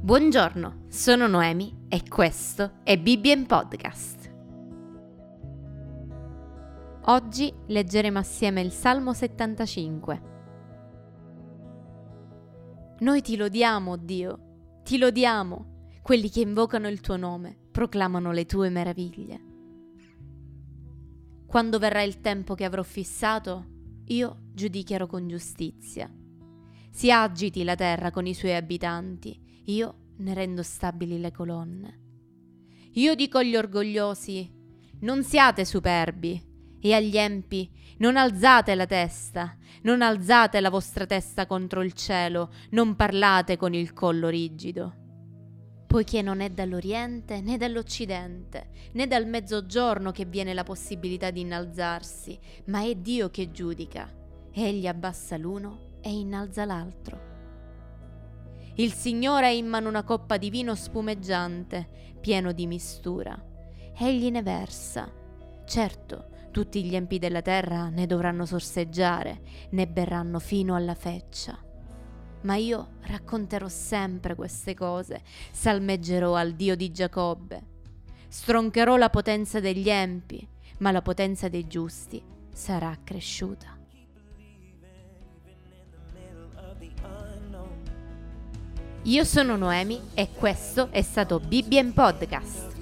Buongiorno, sono Noemi e questo è Bibbien Podcast. Oggi leggeremo assieme il Salmo 75. Noi ti lodiamo, Dio, ti lodiamo, quelli che invocano il tuo nome, proclamano le tue meraviglie. Quando verrà il tempo che avrò fissato, io giudicherò con giustizia. Si agiti la terra con i suoi abitanti, io ne rendo stabili le colonne. Io dico agli orgogliosi, non siate superbi, e agli empi, non alzate la testa, non alzate la vostra testa contro il cielo, non parlate con il collo rigido. Poiché non è dall'Oriente né dall'Occidente, né dal mezzogiorno che viene la possibilità di innalzarsi, ma è Dio che giudica. Egli abbassa l'uno e innalza l'altro. Il Signore ha in mano una coppa di vino spumeggiante, pieno di mistura. Egli ne versa. Certo, tutti gli empi della terra ne dovranno sorseggiare, ne berranno fino alla feccia. Ma io racconterò sempre queste cose, salmeggerò al Dio di Giacobbe. Stroncherò la potenza degli empi, ma la potenza dei giusti sarà cresciuta. Io sono Noemi e questo è stato Bibbien Podcast.